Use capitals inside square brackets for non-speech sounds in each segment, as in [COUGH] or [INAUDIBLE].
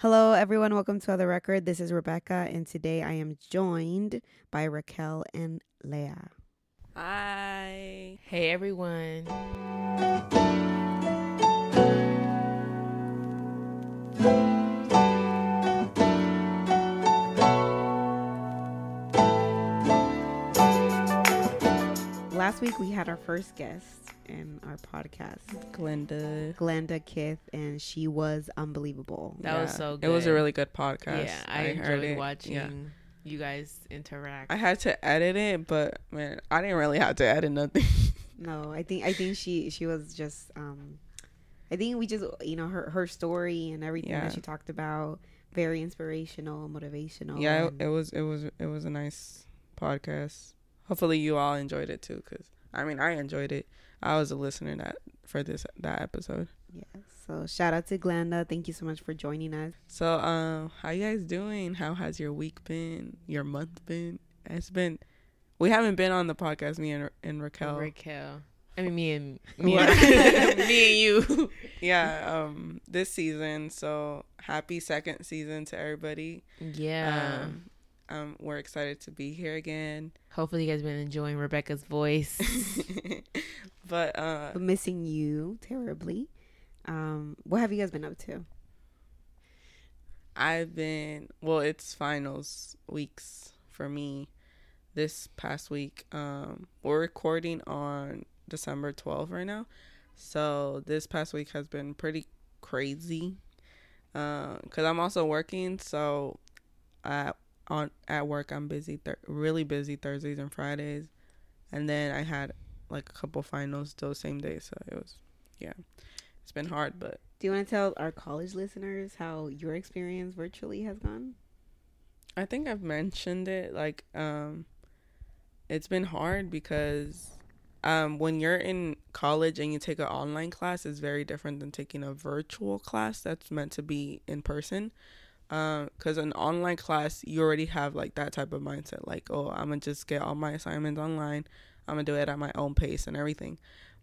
Hello, everyone. Welcome to Other Record. This is Rebecca, and today I am joined by Raquel and Leah. Hi. Hey everyone. Last week we had our first guest in our podcast, Glenda. Glenda Kith, and she was unbelievable. That was so good. It was a really good podcast. Yeah, I, heard enjoyed it. watching Yeah. you guys interact. I had to edit it, but man, I didn't really have to edit nothing. [LAUGHS] No, I think I think she she was just um I think we just you know her her story and everything Yeah. that she talked about very inspirational, motivational. yeah, it, it was it was it was a nice podcast. Hopefully you all enjoyed it too cuz I mean, I enjoyed it. I was a listener that for this that episode. yeah. So shout out to Glenda. Thank you so much for joining us. So, um, how you guys doing? How has your week been? Your month been? It's been. We haven't been on the podcast, me and, and Raquel. Raquel. I mean, me and [LAUGHS] me, and, [LAUGHS] me and you. [LAUGHS] yeah, um, this season. So happy second season to everybody. Yeah. Um, um, we're excited to be here again. Hopefully, you guys been enjoying Rebecca's voice. [LAUGHS] but uh, But missing you terribly. Um, what have you guys been up to? I've been well. It's finals weeks for me. This past week, um, we're recording on December twelfth right now, so this past week has been pretty crazy. Because I'm also working, so at on at work I'm busy, really busy Thursdays and Fridays, and then I had like a couple finals those same days, so it was yeah, it's been hard, but Do you want to tell our college listeners how your experience virtually has gone? I think I've mentioned it. Like, um, it's been hard because um, when you're in college and you take an online class, it's very different than taking a virtual class that's meant to be in person. Because an online class, you already have like that type of mindset. Like, oh, I'm gonna just get all my assignments online. I'm gonna do it at my own pace and everything.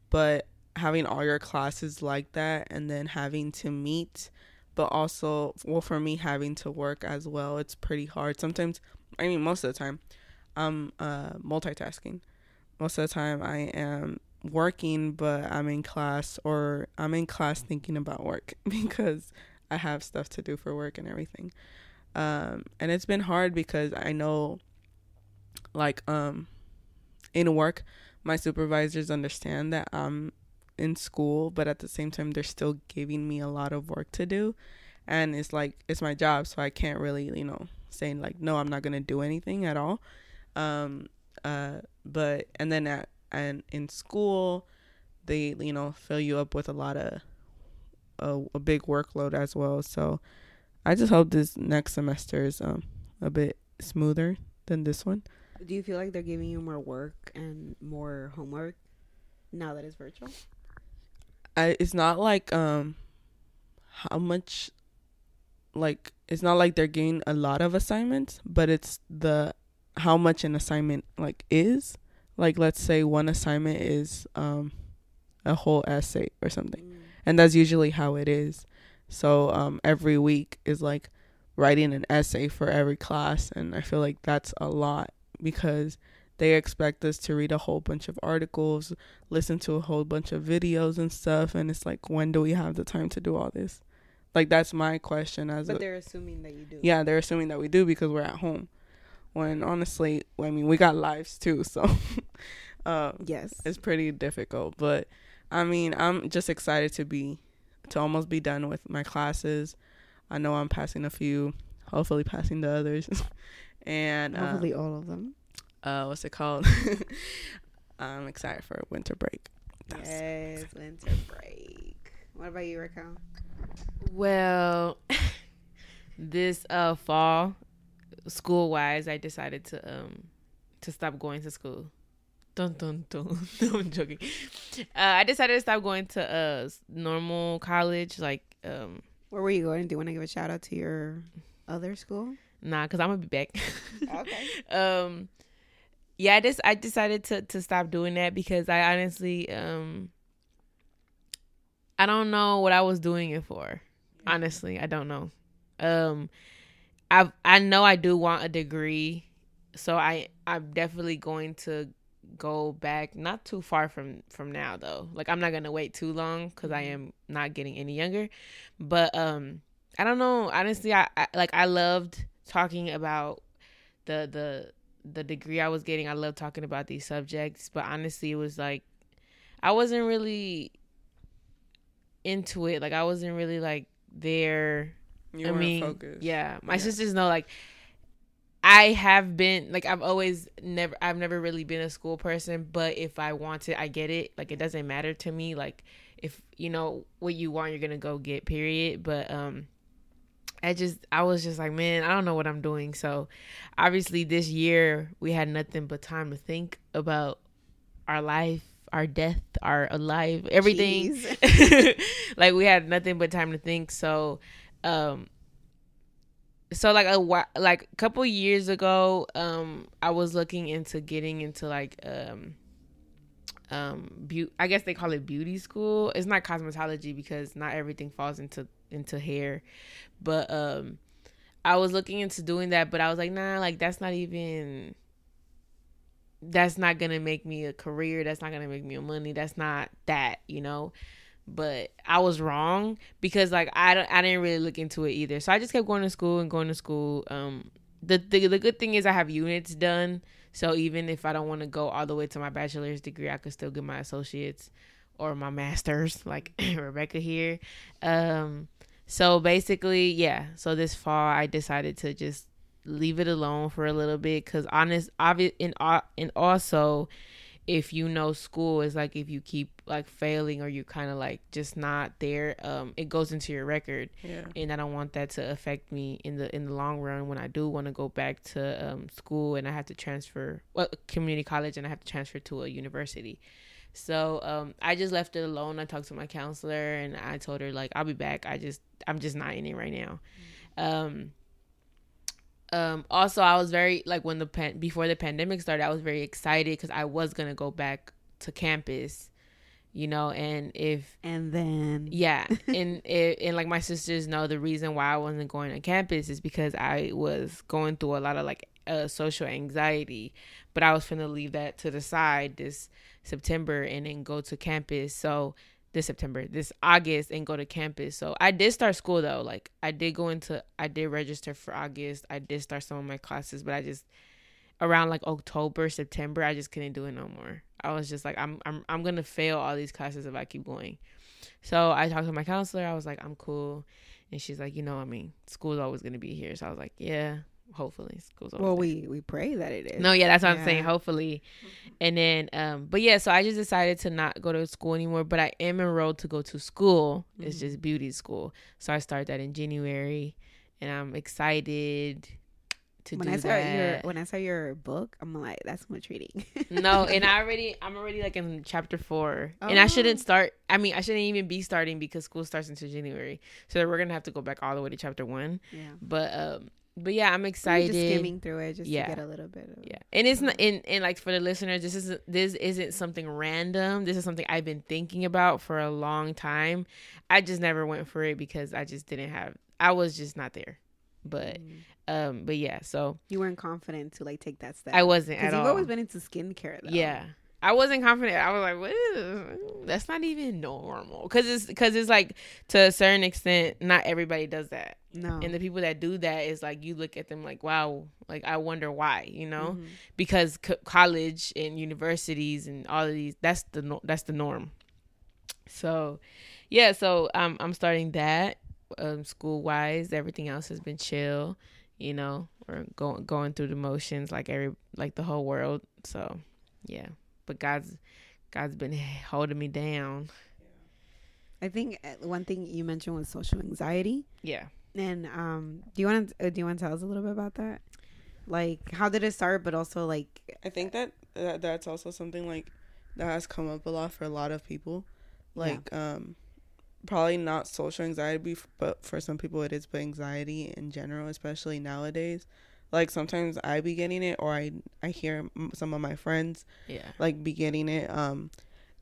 But having all your classes like that, and then having to meet but also well for me having to work as well it's pretty hard sometimes i mean most of the time i'm uh multitasking most of the time i am working but i'm in class or i'm in class thinking about work [LAUGHS] because i have stuff to do for work and everything um and it's been hard because i know like um in work my supervisors understand that i'm in school, but at the same time, they're still giving me a lot of work to do. And it's like, it's my job, so I can't really, you know, saying like, no, I'm not going to do anything at all. Um, uh, but, and then at, and in school, they, you know, fill you up with a lot of, a, a big workload as well. So I just hope this next semester is, um, a bit smoother than this one. Do you feel like they're giving you more work and more homework now that it's virtual? I, it's not like um how much like it's not like they're getting a lot of assignments but it's the how much an assignment like is like let's say one assignment is um a whole essay or something and that's usually how it is so um every week is like writing an essay for every class and i feel like that's a lot because they expect us to read a whole bunch of articles listen to a whole bunch of videos and stuff and it's like when do we have the time to do all this like that's my question as But a, they're assuming that you do. yeah they're assuming that we do because we're at home when honestly i mean we got lives too [LAUGHS] so [LAUGHS] uh, Yes. it's pretty difficult but i mean i'm just excited to be to almost be done with my classes i know i'm passing a few hopefully passing the others [LAUGHS] and uh, Hopefully all of them. uh what's it called [LAUGHS] i'm excited for winter break That's- Yes, winter break. What about you, Raquel? well, [LAUGHS] this uh fall, school wise, I decided to um to stop going to school. Dun dun dun. [LAUGHS] no, I'm joking. Uh, I decided to stop going to uh normal college, like um Where were you going? Do you want to give a shout out to your other school? nah, cause I'm gonna be back. [LAUGHS] Okay. [LAUGHS] um yeah i just i decided to to stop doing that because i honestly um i don't know what i was doing it for honestly i don't know Um, I I know I do want a degree, so I I'm definitely going to go back not too far from from now though. Like i'm not gonna wait too long because i am not getting any younger. But um i don't know. Honestly I, I like i loved talking about the the the degree i was getting. I love talking about these subjects. But honestly it was like i wasn't really into it. Like i wasn't really like there. You I mean, focused. yeah, my Yeah. sisters know like I have been like I've always never I've never really been a school person, but if I want it, I get it. Like it doesn't matter to me. Like if you know what you want, you're gonna go get. Period. But um, I just I was just like, man, I don't know what I'm doing. So obviously this year we had nothing but time to think about our life, our death, our alive, everything [LAUGHS] like we had nothing but time to think so um so like a whi- like a couple years ago um i was looking into getting into like um um beau- i guess they call it beauty school. It's not cosmetology because not everything falls into into hair. But um i was looking into doing that but i was like nah like that's not even that's not gonna make me a career. That's not gonna make me money. That's not that you know but I was wrong because like I don't, I didn't really look into it either. So I just kept going to school and going to school. Um, the the, the good thing is I have units done, so even if I don't want to go all the way to my bachelor's degree, I could still get my associates or my masters, [LAUGHS] like [CLEARS THROAT] Rebecca here. Um, so basically, yeah. So this fall, I decided to just leave it alone for a little bit because honest, obvious, and and also if you know school is like if you keep like failing or you kind of like just not there um it goes into your record. Yeah. and i don't want that to affect me in the in the long run when i do want to go back to um school and i have to transfer well community college and i have to transfer to a university. So um i just left it alone. I talked to my counselor and i told her like i'll be back. I just i'm just not in it right now. Um um also i was very like when the pan- before the pandemic started i was very excited because i was gonna go back to campus you know and if and then yeah [LAUGHS] and it, and like my sisters know the reason why i wasn't going to campus is because i was going through a lot of like uh, social anxiety. But i was finna leave that to the side this september and then go to campus. So this september this august and go to campus so i did start school though like i did go into i did register for august i did start some of my classes but i just around like october september i just couldn't do it no more i was just like i'm i'm, I'm gonna fail all these classes if i keep going so I talked to my counselor. I was like, I'm cool. And she's like, you know, I mean, school's always to be here. So I was like, yeah, hopefully school's always well, we we pray that it is. No, yeah, that's what I'm saying. Hopefully. And then, um, but yeah, so I just decided to not go to school anymore, but I am enrolled to go to school. It's Mhm. just beauty school. So I start that in January and I'm excited to when do I saw your that. when I saw your book, I'm like, that's much reading. [LAUGHS] no, and I [LAUGHS] already I'm already like in chapter four, and I shouldn't Oh. start. I mean, I shouldn't even be starting because school starts into January, so we're gonna have to go back all the way to chapter one. yeah, But um, but yeah, I'm excited. Excited. Just skimming through it, just Yeah. to get a little bit of Yeah, and it's not and, and like for the listeners, this is this isn't something random. This is something I've been thinking about for a long time. I just never went for it because I just didn't have. I was just not there. But Mm. um, but yeah, so you weren't confident to like take that step. I wasn't because at you've all. always been into skincare. Though. Yeah. I wasn't confident. I was like, "What? Is, that's not even normal." Because it's because it's like to a certain extent, not everybody does that, no, and the people that do that is like you look at them like, "Wow!" Like I wonder why, you know? Mhm. Because co- college and universities and all of these that's the no- that's the norm. So, yeah. So um, I'm starting that um, school wise. Everything else has been chill. You know, we're going going through the motions like every like the whole world. So, yeah but God's God's been holding me down. I think uh, one thing you mentioned was social anxiety, Yeah. and um, do you want to uh, do you want to tell us a little bit about that? Like, how did it start? But also, like, I think that, that that's also something like that has come up a lot for a lot of people. Like um probably not social anxiety but for some people it is but anxiety in general, especially nowadays. Like sometimes I be getting it or I I hear some of my friends Yeah. like be getting it um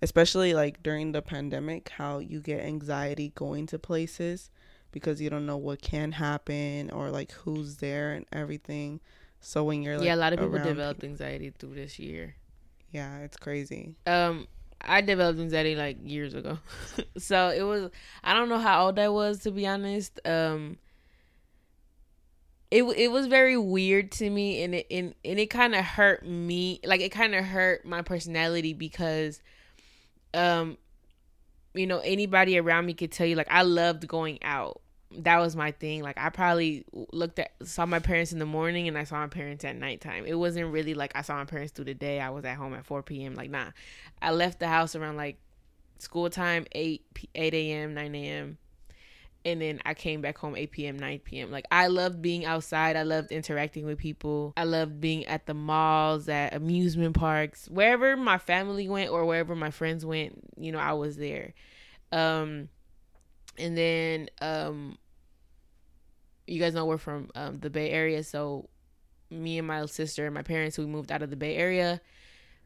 especially like during the pandemic how you get anxiety going to places because you don't know what can happen or like who's there and everything. So when you're like yeah, a lot of people developed peop- anxiety through this year. yeah, it's crazy. Um, I developed anxiety like years ago, [LAUGHS] so it was. I don't know how old I was to be honest. Um, it it was very weird to me, and it and, and it kind of hurt me. Like it kind of hurt my personality because, um, you know, anybody around me could tell you like I loved going out. That was my thing. Like I probably looked at saw my parents in the morning and I saw my parents at nighttime. It wasn't really like I saw my parents through the day. I was at home at 4 p.m. Like nah, I left the house around like school time 8 8 a.m. 9 a.m. and then I came back home 8 p.m. 9 p.m. Like I loved being outside. I loved interacting with people. I loved being at the malls, at amusement parks, wherever my family went or wherever my friends went. You know, I was there. Um, and then um, you guys know we're from um, the Bay Area, so me and my sister and my parents we moved out of the Bay Area.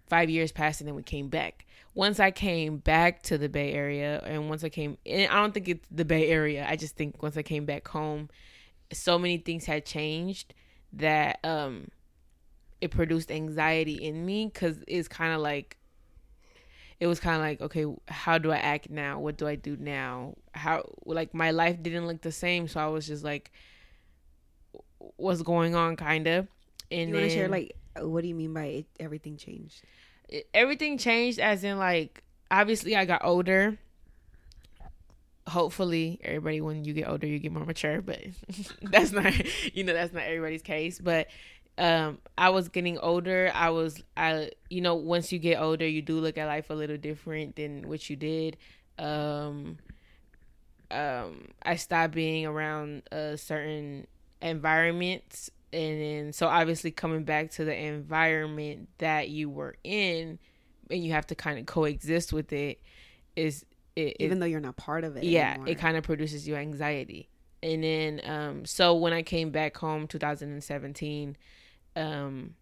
Five years passed, and then we came back. Once I came back to the Bay Area, and once I came, and I don't think it's the Bay Area. I just think once I came back home, so many things had changed that um, it produced anxiety in me because it's kind of like it was kind of like okay how do i act now what do i do now how like my life didn't look the same so i was just like what's going on kind of and you want to share like what do you mean by it, everything changed? everything changed as in like obviously I got older. Hopefully everybody when you get older you get more mature, but [LAUGHS] that's not you know that's not everybody's case, but um I was getting older. I was I you know once you get older you do look at life a little different than what you did. Um um I stopped being around uh certain environments and then so obviously coming back to the environment that you were in and you have to kind of coexist with it is it, Even it though you're not part of it. yeah anymore. it kind of produces you anxiety and then um so when i came back home 2017 um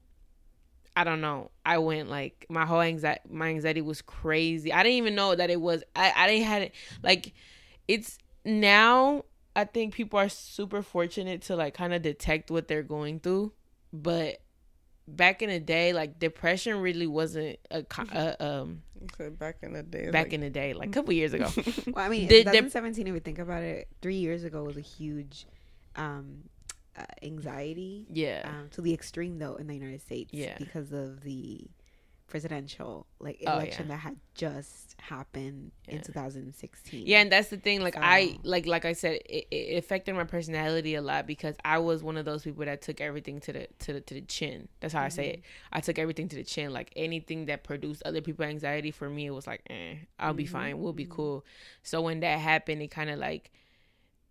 i don't know i went like my whole anxiety my anxiety was crazy i didn't even know that it was i i didn't had it like it's now i think people are super fortunate to like kind of detect what they're going through but back in the day like depression really wasn't a, a um So back in the day, back like, in the day like a couple years ago [LAUGHS] Well, I mean, The- in the- 2017, if we think about it, three years ago was a huge um, uh, anxiety yeah um, to the extreme, though, in the United States. Yeah. Because of the presidential like Oh, election yeah. that had just happened Yeah. in 2016. Yeah, and that's the thing. Like I like like I said, it, it affected my personality a lot because I was one of those people that took everything to the to the to the chin. That's how I say it. I took everything to the chin. Like anything that produced other people anxiety for me, it was like, eh, I'll be Mhm. fine. We'll be cool. So when that happened, it kind of like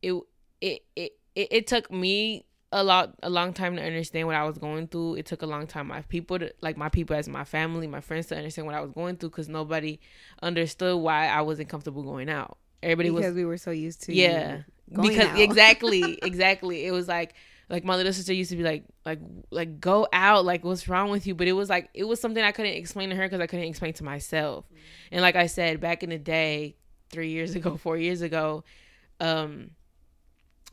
it it it it, it took me a lot a long time to understand what I was going through. It took a long time my people to like my people as my family, my friends to understand what I was going through because nobody understood why I wasn't comfortable going out. Everybody because was Because we were so used to yeah because out. exactly [LAUGHS] exactly it was like like my little sister used to be like like like go out like what's wrong with you but it was like it was something I couldn't explain to her because I couldn't explain to myself and like I said back in the day three years ago four years ago um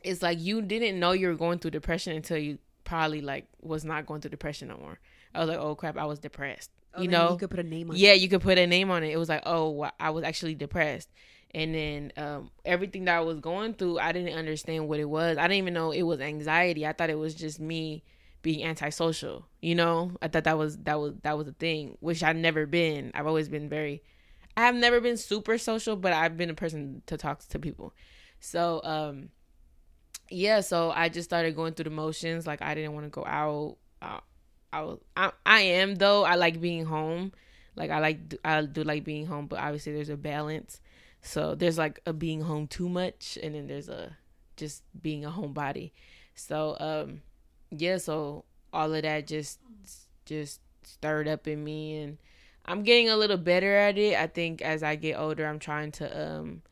it's like you didn't know you were going through depression until you probably like was not going through depression no more. I was like oh crap I was depressed Oh, you know you could put a name on yeah it. you could put a name on it. It was like oh wa- i was actually depressed. And then um, everything that i was going through i didn't understand what it was. I didn't even know it was anxiety. I thought it was just me being antisocial you know? I thought that was that was that was a thing which i've never been. I've always been very i have never been super social but i've been a person to talk to people. So um yeah so i just started going through the motions like i didn't want to go out uh, I, was, I I am though. I like being home. Like I like I do like being home, but obviously there's a balance. So there's like a being home too much, and then there's a just being a homebody. So um yeah, so all of that just just stirred up in me, and I'm getting a little better at it. I think as I get older, I'm trying to um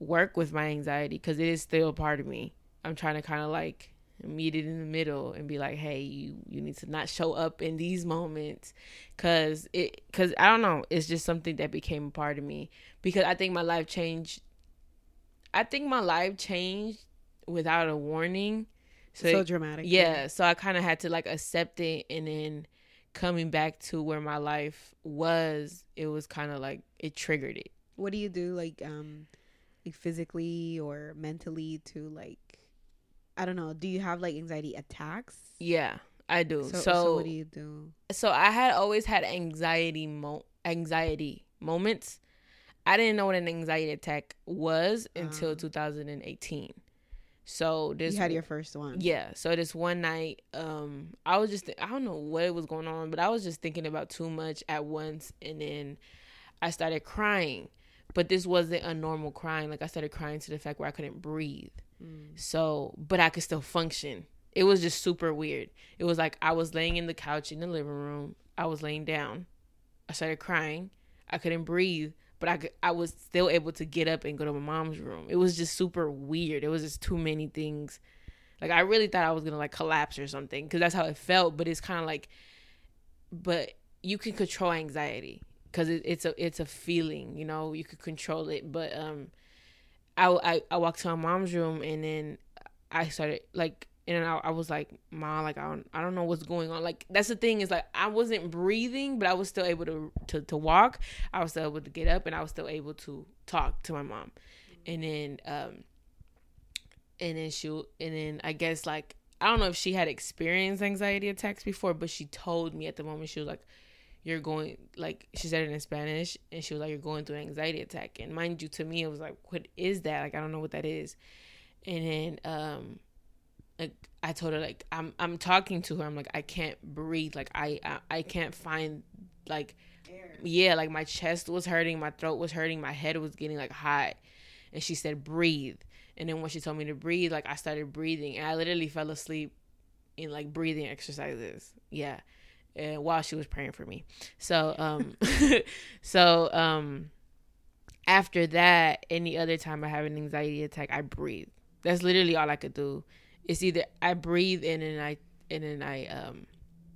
work with my anxiety because it is still a part of me. I'm trying to kind of like meet it in the middle and be like hey you you need to not show up in these moments because it because i don't know it's just something that became a part of me because i think my life changed i think my life changed without a warning. So, So, dramatic. yeah, so I kind of had to like accept it and then coming back to where my life was, it was kind of like it triggered it. What do you do, like, um, like physically or mentally to like, I don't know. Do you have like anxiety attacks? Yeah, I do. So, So, so what do you do? so I had always had anxiety mo- anxiety moments. I didn't know what an anxiety attack was until Ah. 2018. So this you had your first one. Yeah. So this one night, um, I was just I don't know what was going on, but I was just thinking about too much at once, and then I started crying. But this wasn't a normal crying. Like I started crying to the fact where I couldn't breathe. Mm. So, but I could still function. It was just super weird. It was like I was laying in the couch in the living room. I was laying down. I started crying. I couldn't breathe, but I could, I was still able to get up and go to my mom's room. It was just super weird. It was just too many things. Like I really thought I was gonna like collapse or something because that's how it felt. But it's kind of like, but you can control anxiety because it, it's a it's a feeling. You know, you could control it. But um, I I, I walked to my mom's room and then I started like and I, I was like, "Mom, like I don't, I don't know what's going on." Like that's the thing is like I wasn't breathing, but I was still able to to to walk. I was still able to get up, and I was still able to talk to my mom. And then, um, and then she, and then I guess like I don't know if she had experienced anxiety attacks before, but she told me at the moment she was like, "You're going," like she said it in Spanish, and she was like, "You're going through an anxiety attack." And mind you, to me, it was like, "What is that?" Like I don't know what that is. And then, um like I told her like I'm I'm talking to her. I'm like I can't breathe. Like I I, I can't find like yeah, like my chest was hurting, my throat was hurting, my head was getting like hot. And she said breathe. And then when she told me to breathe, like I started breathing and I literally fell asleep in like breathing exercises. Yeah. And while she was praying for me. So um [LAUGHS] so um after that, any other time I have an anxiety attack, I breathe. That's literally all I could do it's either I breathe in and I and then I um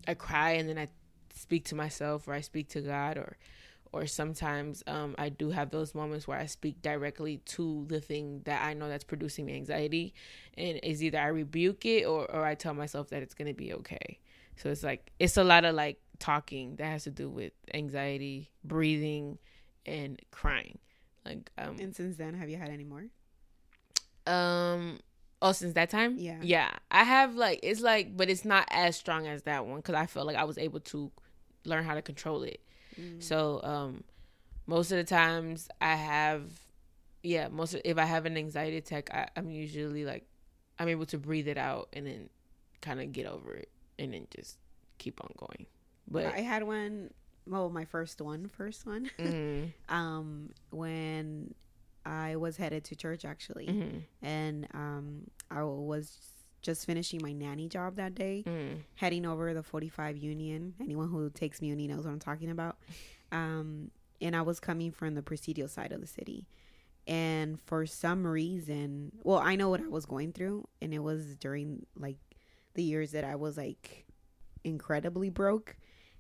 I cry and then I speak to myself or I speak to God or or sometimes um I do have those moments where I speak directly to the thing that I know that's producing me anxiety and it's either I rebuke it or or I tell myself that it's going to be okay. So it's like it's a lot of like talking that has to do with anxiety, breathing and crying. Like um And since then, have you had any more? um Oh, since that time? Yeah. Yeah. I have like it's like but it's not as strong as that one cuz I felt like I was able to learn how to control it. Mm. So, um most of the times I have yeah, most of, if I have an anxiety attack, I, I'm usually like I'm able to breathe it out and then kind of get over it and then just keep on going. But I had one. Well, my first one, first one. [LAUGHS] mm, um, when I was headed to church actually, mhm, and um, I was just finishing my nanny job that day, mm, heading over the 45 Union. Anyone who takes Muni knows what I'm talking about. Um, and I was coming from the Presidio side of the city. And for some reason, well, I know what I was going through, and it was during like the years that I was like incredibly broke,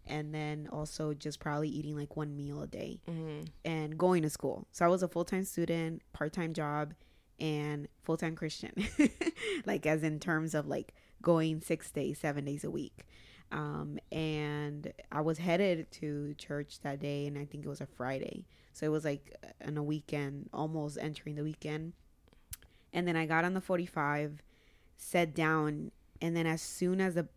and then also just probably eating like one meal a day mhm, and going to school. So I was a full time student, part time job, and full time Christian. [LAUGHS] like as in terms of like going six days, seven days a week. Um, and I was headed to church that day, and I think it was a Friday. So it was like on a weekend, almost entering the weekend. And then I got on the 45, sat down, and then as soon as the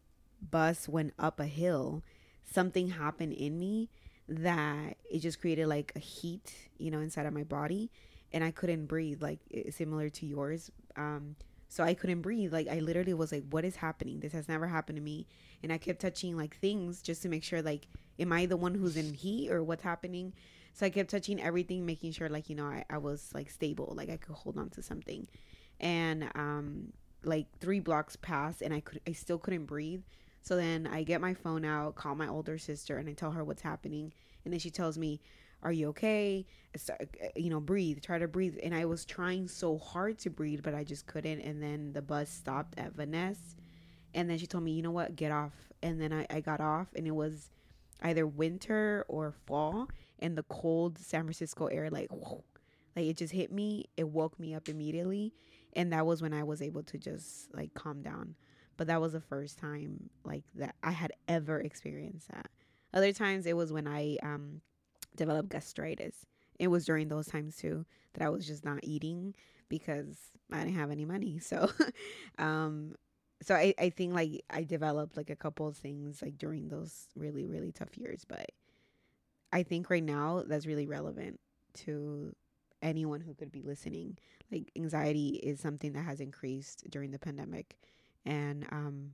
bus went up a hill, something happened in me that it just created like a heat, you know, inside of my body, and I couldn't breathe, like similar to yours. Um, so I couldn't breathe. Like I literally was like, "What is happening? This has never happened to me." And I kept touching like things just to make sure, like, am I the one who's in heat or what's happening? So I kept touching everything, making sure, like, you know, I, I was like stable, like I could hold on to something. And um, like three blocks past and I could, I still couldn't breathe. So then I get my phone out, call my older sister, and I tell her what's happening. And then she tells me, "Are you okay? Start- uh, You know, breathe. Try to breathe." And I was trying so hard to breathe, but I just couldn't. And then the bus stopped at Van Ness, and then she told me, "You know what? Get off." And then I, I got off, and it was either winter or fall, and the cold San Francisco air, like, whoa, like it just hit me. It woke me up immediately, and that was when I was able to just like calm down. But that was the first time like that I had ever experienced that. Other times it was when I um developed gastritis. It was during those times too that I was just not eating because I didn't have any money. [LAUGHS] So um so I, I think like I developed like a couple of things like during those really, really tough years. But I think right now that's really relevant to anyone who could be listening. Like anxiety is something that has increased during the pandemic. And um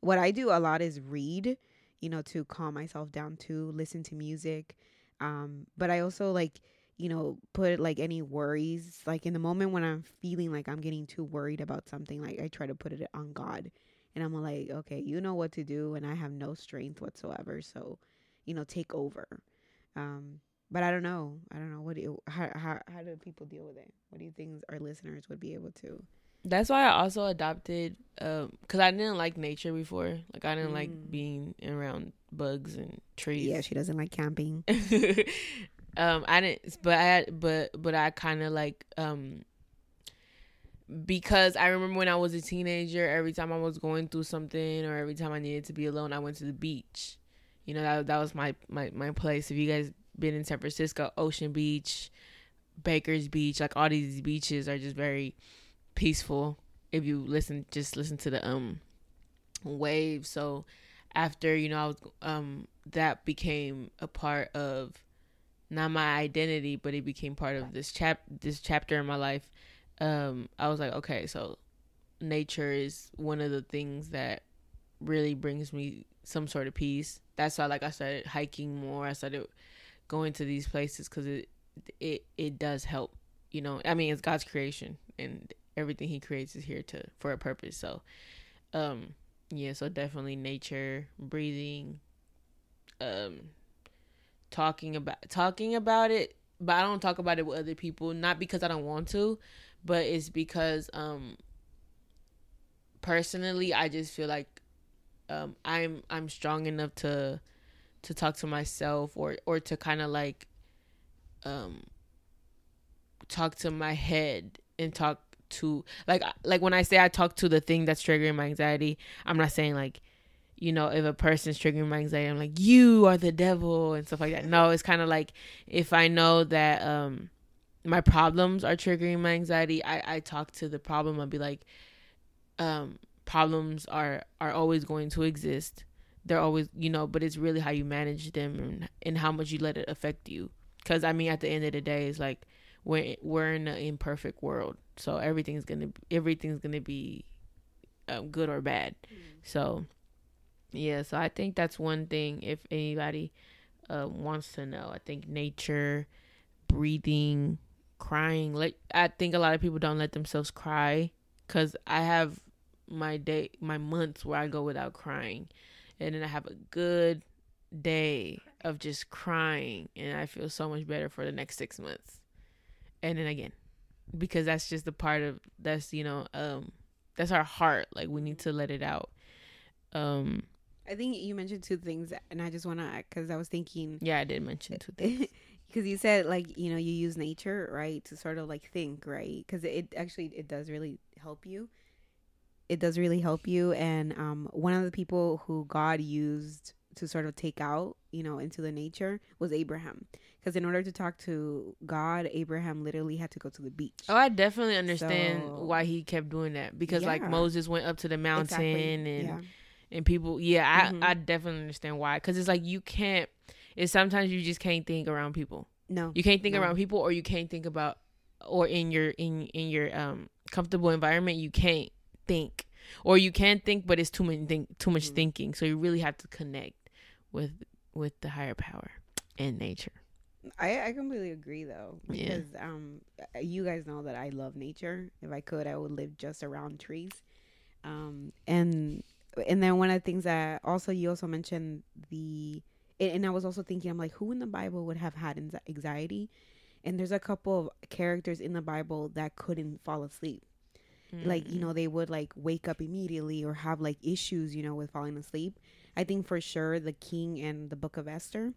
what I do a lot is read, you know, to calm myself down to listen to music. Um, but I also like you know, put like any worries, like in the moment when I'm feeling like I'm getting too worried about something, like I try to put it on God. And I'm like, okay, you know what to do, and I have no strength whatsoever. So, you know, take over. Um, but I don't know. I don't know. What do you, how, how, how do people deal with it? What do you think our listeners would be able to? That's why I also adopted, because um, I didn't like nature before. Like I didn't mm. like being around bugs and trees. Yeah, she doesn't like camping. [LAUGHS] um i didn't but i but but i kind of like um because i remember when i was a teenager every time i was going through something or every time i needed to be alone i went to the beach you know that, that was my, my my place if you guys been in san francisco ocean beach baker's beach like all these beaches are just very peaceful if you listen just listen to the um waves so after you know i was um that became a part of not my identity, but it became part of this chap this chapter in my life. Um, I was like, okay, so nature is one of the things that really brings me some sort of peace. That's why, like, I started hiking more. I started going to these places because it it it does help. You know, I mean, it's God's creation, and everything He creates is here to for a purpose. So, um, yeah, so definitely nature, breathing, um, talking about talking about it, but I don't talk about it with other people. Not because I don't want to, but it's because um personally I just feel like um I'm I'm strong enough to to talk to myself or or to kind of like um talk to my head and talk to like like when I say I talk to the thing that's triggering my anxiety, I'm not saying like you know, if a person's triggering my anxiety, I'm like, you are the devil and stuff like that. No, it's kind of like if I know that um my problems are triggering my anxiety, I, I talk to the problem. I'll be like, um, problems are are always going to exist. They're always, you know, but it's really how you manage them and, and how much you let it affect you. Because I mean, at the end of the day, it's like we're we're in an imperfect world, so everything's gonna everything's gonna be um, good or bad. Mm. So yeah, so I think that's one thing if anybody uh, wants to know. I think nature, breathing, crying. Like I think a lot of people don't let themselves cry cuz I have my day my months where I go without crying. And then I have a good day of just crying and I feel so much better for the next 6 months. And then again, because that's just the part of that's, you know, um that's our heart. Like we need to let it out. Um I think you mentioned two things, and I just want to because I was thinking. Yeah, I did mention two things. [LAUGHS] Because you said like you know you use nature right to sort of like think right because it actually it does really help you. It does really help you, and um, one of the people who God used to sort of take out you know into the nature was Abraham because in order to talk to God, Abraham literally had to go to the beach. Oh, I definitely understand so, why he kept doing that because yeah. like Moses went up to the mountain exactly. and. Yeah and people yeah mm-hmm. i i definitely understand why because it's like you can't it's sometimes you just can't think around people no you can't think no. around people or you can't think about or in your in in your um comfortable environment you can't think or you can think but it's too much think too much mm-hmm. thinking so you really have to connect with with the higher power and nature I, I completely agree though because yeah. um you guys know that I love nature. If I could, I would live just around trees. Um and and then one of the things that also you also mentioned the and I was also thinking I'm like who in the Bible would have had anxiety and there's a couple of characters in the Bible that couldn't fall asleep mm-hmm. like you know they would like wake up immediately or have like issues you know with falling asleep I think for sure the king and the book of Esther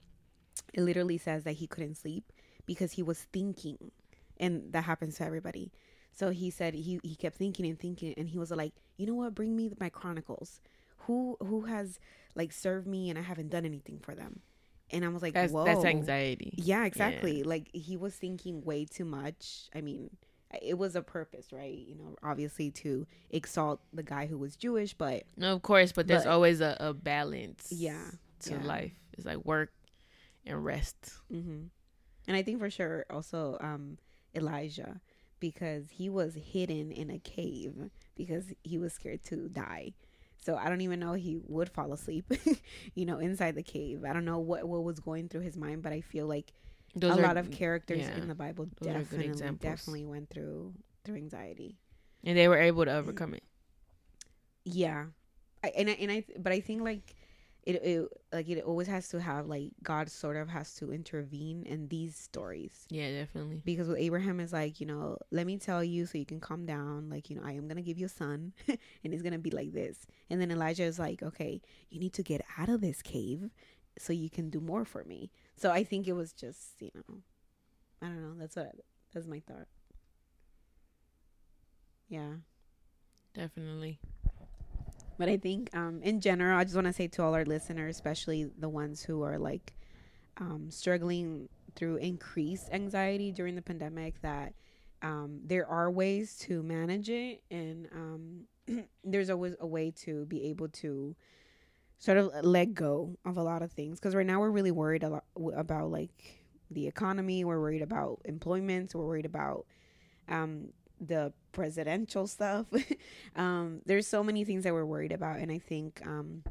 it literally says that he couldn't sleep because he was thinking and that happens to everybody So he said he he kept thinking and thinking, and he was like, you know what? Bring me my chronicles. Who who has like served me and I haven't done anything for them? And I was like, That's whoa, that's anxiety. Yeah, exactly. Like he was thinking way too much. I mean, it was a purpose, right? You know, obviously to exalt the guy who was Jewish, but No, of course, but there's But- always a, a balance. yeah, to yeah. life. It's like work and rest. hmm And I think for sure also um, Elijah because he was hidden in a cave because he was scared to die. So I don't even know he would fall asleep, [LAUGHS] you know, inside the cave. I don't know what what was going through his mind, but I feel like Those a are, lot of characters yeah, in the Bible those are good definitely definitely went through through anxiety. and they were able to overcome it. Yeah, I, and I, and I but I think like it, it like it always has to have like God sort of has to intervene in these stories. Yeah, definitely. because with Abraham is like you know let me tell you so you can calm down. Like you know I am gonna give you a son [LAUGHS] and it's gonna be like this. And then Elijah is like okay you need to get out of this cave so you can do more for me so I think it was just you know I don't know. That's what that's my thought. Yeah. Definitely. But I think, um, in general, I just want to say to all our listeners, especially the ones who are like um, struggling through increased anxiety during the pandemic, that um, there are ways to manage it, and um, [CLEARS THROAT] there's always a way to be able to sort of let go of a lot of things. Because right now we're really worried a lot about like the economy. We're worried about employment. We're worried about um, the presidential stuff. [LAUGHS] um, there's so many things that we're worried about, and I think um,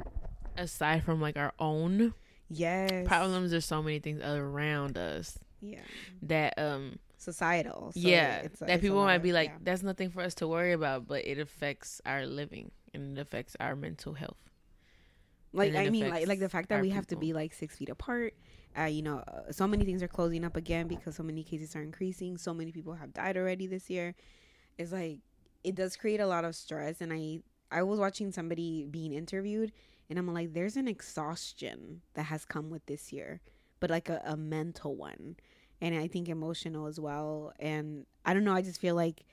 Aside from like our own yes, problems, there's so many things around us yeah, that um societal. So yeah it's that it's people might of- be like yeah. that's nothing for us to worry about, but it affects our living and it affects our mental health. Like I mean, like like the fact that we have to be like six feet apart. Uh, you know, uh, so many things are closing up again because so many cases are increasing. So many people have died already this year. It's like it does create a lot of stress. And I I was watching somebody being interviewed, and I'm like, there's an exhaustion that has come with this year, but like a, a mental one, and I think emotional as well. And I don't know. I just feel like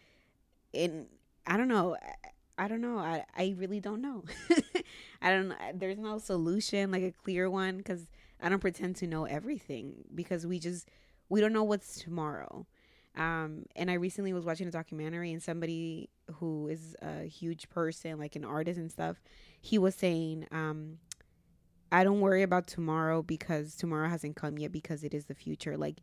in I don't know. I, don't know. I I really don't know. [LAUGHS] I don't. There's no solution like a clear one because I don't pretend to know everything because we just we don't know what's tomorrow. Um, and I recently was watching a documentary and somebody who is a huge person, like an artist and stuff, he was saying, um, I don't worry about tomorrow because tomorrow hasn't come yet because it is the future. Like,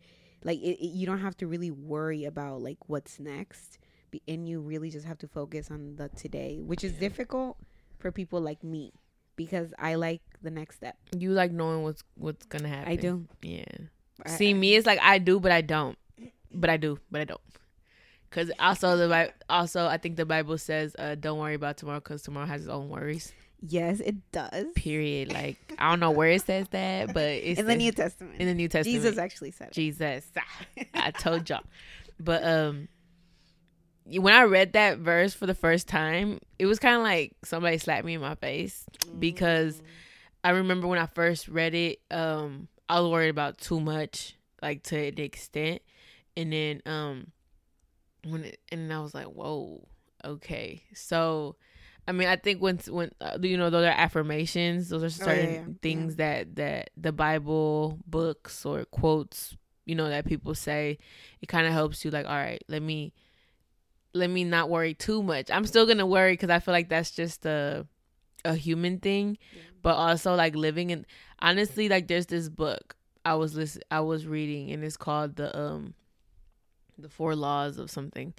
like it, it- you don't have to really worry about like what's next, and you really just have to focus on the today, which is difficult for people like me because I like the next step. You like knowing what's what's gonna happen. I do. Yeah. I- See, me, it's like I do, but I don't. But I do, but I don't. Cause also the also I think the Bible says, uh, "Don't worry about tomorrow, cause tomorrow has its own worries." Yes, it does. Period. Like I don't know where it says that, but [LAUGHS] it's In the the- New Testament, in the New Testament. Jesus actually said it. Jesus. [LAUGHS] I told y'all. But um when I read that verse for the first time, it was kind of like somebody slapped me in my face because I remember when I first read it, um I was worried about too much, like to the extent. And then um when it, and I was like, "Whoa, okay." So I mean, I think when when uh, you know those are affirmations, those are Oh, yeah, certain yeah, things that that the Bible books or quotes, you know, that people say, it kind of helps you like, all right, let me let me not worry too much. I'm still gonna worry because I feel like that's just a a human thing, but also like living in honestly, like there's this book I was listen I was reading and it's called the um the four laws of something.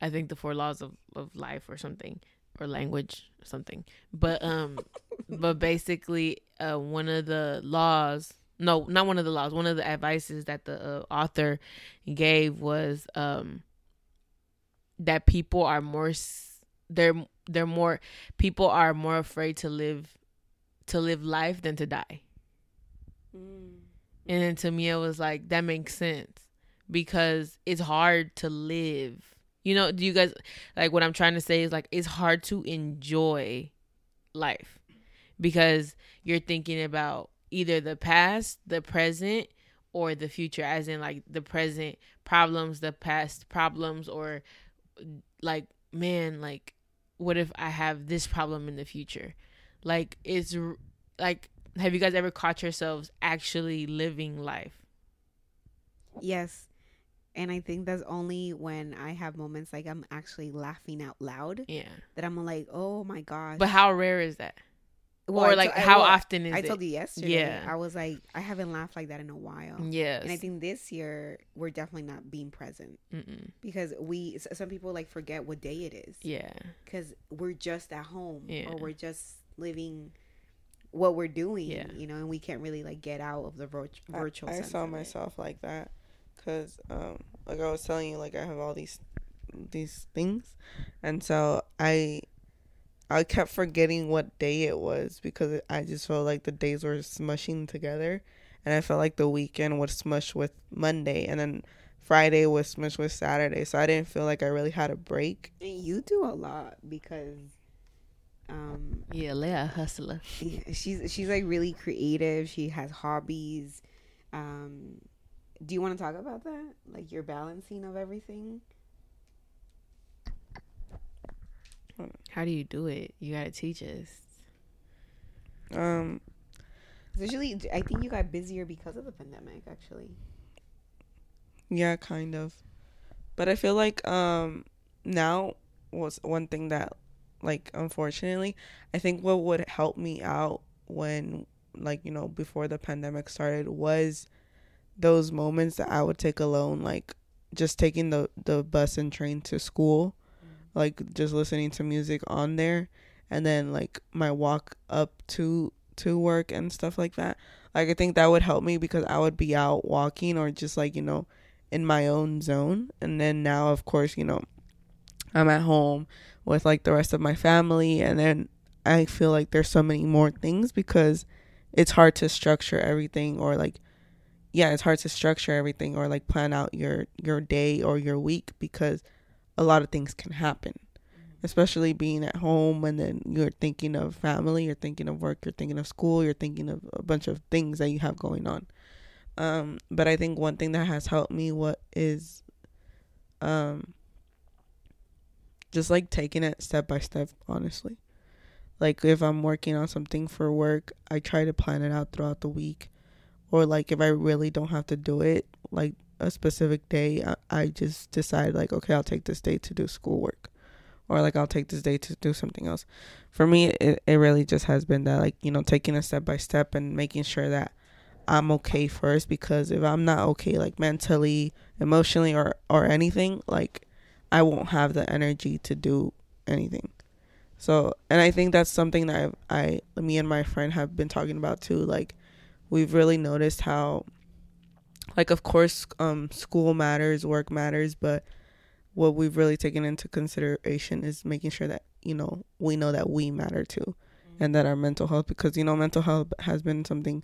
I think the four laws of, of life or something or language or something. But um [LAUGHS] but basically uh one of the laws no, not one of the laws. One of the advices that the uh, author gave was um that people are more they're they're more people are more afraid to live to live life than to die. Mm. And then to me, it was like that makes sense because it's hard to live. You know, do you guys like what I'm trying to say? Is like it's hard to enjoy life because you're thinking about either the past, the present, or the future, as in like the present problems, the past problems, or like man like what if i have this problem in the future like it's like have you guys ever caught yourselves actually living life Yes. And I think that's only when I have moments like I'm actually laughing out loud yeah that I'm like, oh my gosh. but how rare is that Well, or I like to- I- how well, often is it? I it told you yesterday. Yeah. I was like, I haven't laughed like that in a while. yes And I think this year we're definitely not being present Mm-mm. because we some people like forget what day it is yeah because we're just at home Yeah. or we're just living what we're doing, Yeah. you know, and we can't really like get out of the virt- I- virtual. I, sense saw of it. myself like that because, um, like I was telling you, like I have all these these things, and so I I kept forgetting what day it was because I just felt like the days were smushing together, and I felt like the weekend was smushed with Monday, and then Friday was smushed with Saturday, so I didn't feel like I really had a break. And you do a lot because um yeah Leah a hustler yeah, she's she's like really creative. She has hobbies. Um do you want to talk about that? Like your balancing of everything? How do you do it you gotta teach us Um, Especially I think you got busier because of the pandemic actually. Yeah, kind of. But I feel like um now was one thing that like unfortunately, I think what would help me out when like, you know, before the pandemic started was those moments that I would take alone like just taking the the bus and train to school, like just listening to music on there and then like my walk up to to work and stuff like that. Like I think that would help me because I would be out walking or just like, you know, in my own zone. And then now, of course, you know, I'm at home with like the rest of my family. And then I feel like there's so many more things because it's hard to structure everything or like, yeah, it's hard to structure everything or like plan out your, your day or your week because a lot of things can happen. Especially being at home and then you're thinking of family, you're thinking of work, you're thinking of school, you're thinking of a bunch of things that you have going on. Um, but I think one thing that has helped me what is um just like taking it step by step, honestly. Like if I'm working on something for work, I try to plan it out throughout the week. Or like if I really don't have to do it, like a specific day, I, I just decide like, okay, I'll take this day to do schoolwork. Or like I'll take this day to do something else. For me, it, it really just has been that like, you know, taking a step by step and making sure that I'm okay first because if I'm not okay like mentally, emotionally or or anything, like I won't have the energy to do anything. So, and I think that's something that I, I me and my friend have been talking about too. Like we've really noticed how like of course um school matters, work matters, but what we've really taken into consideration is making sure that, you know, we know that we matter too and that our mental health because you know mental health has been something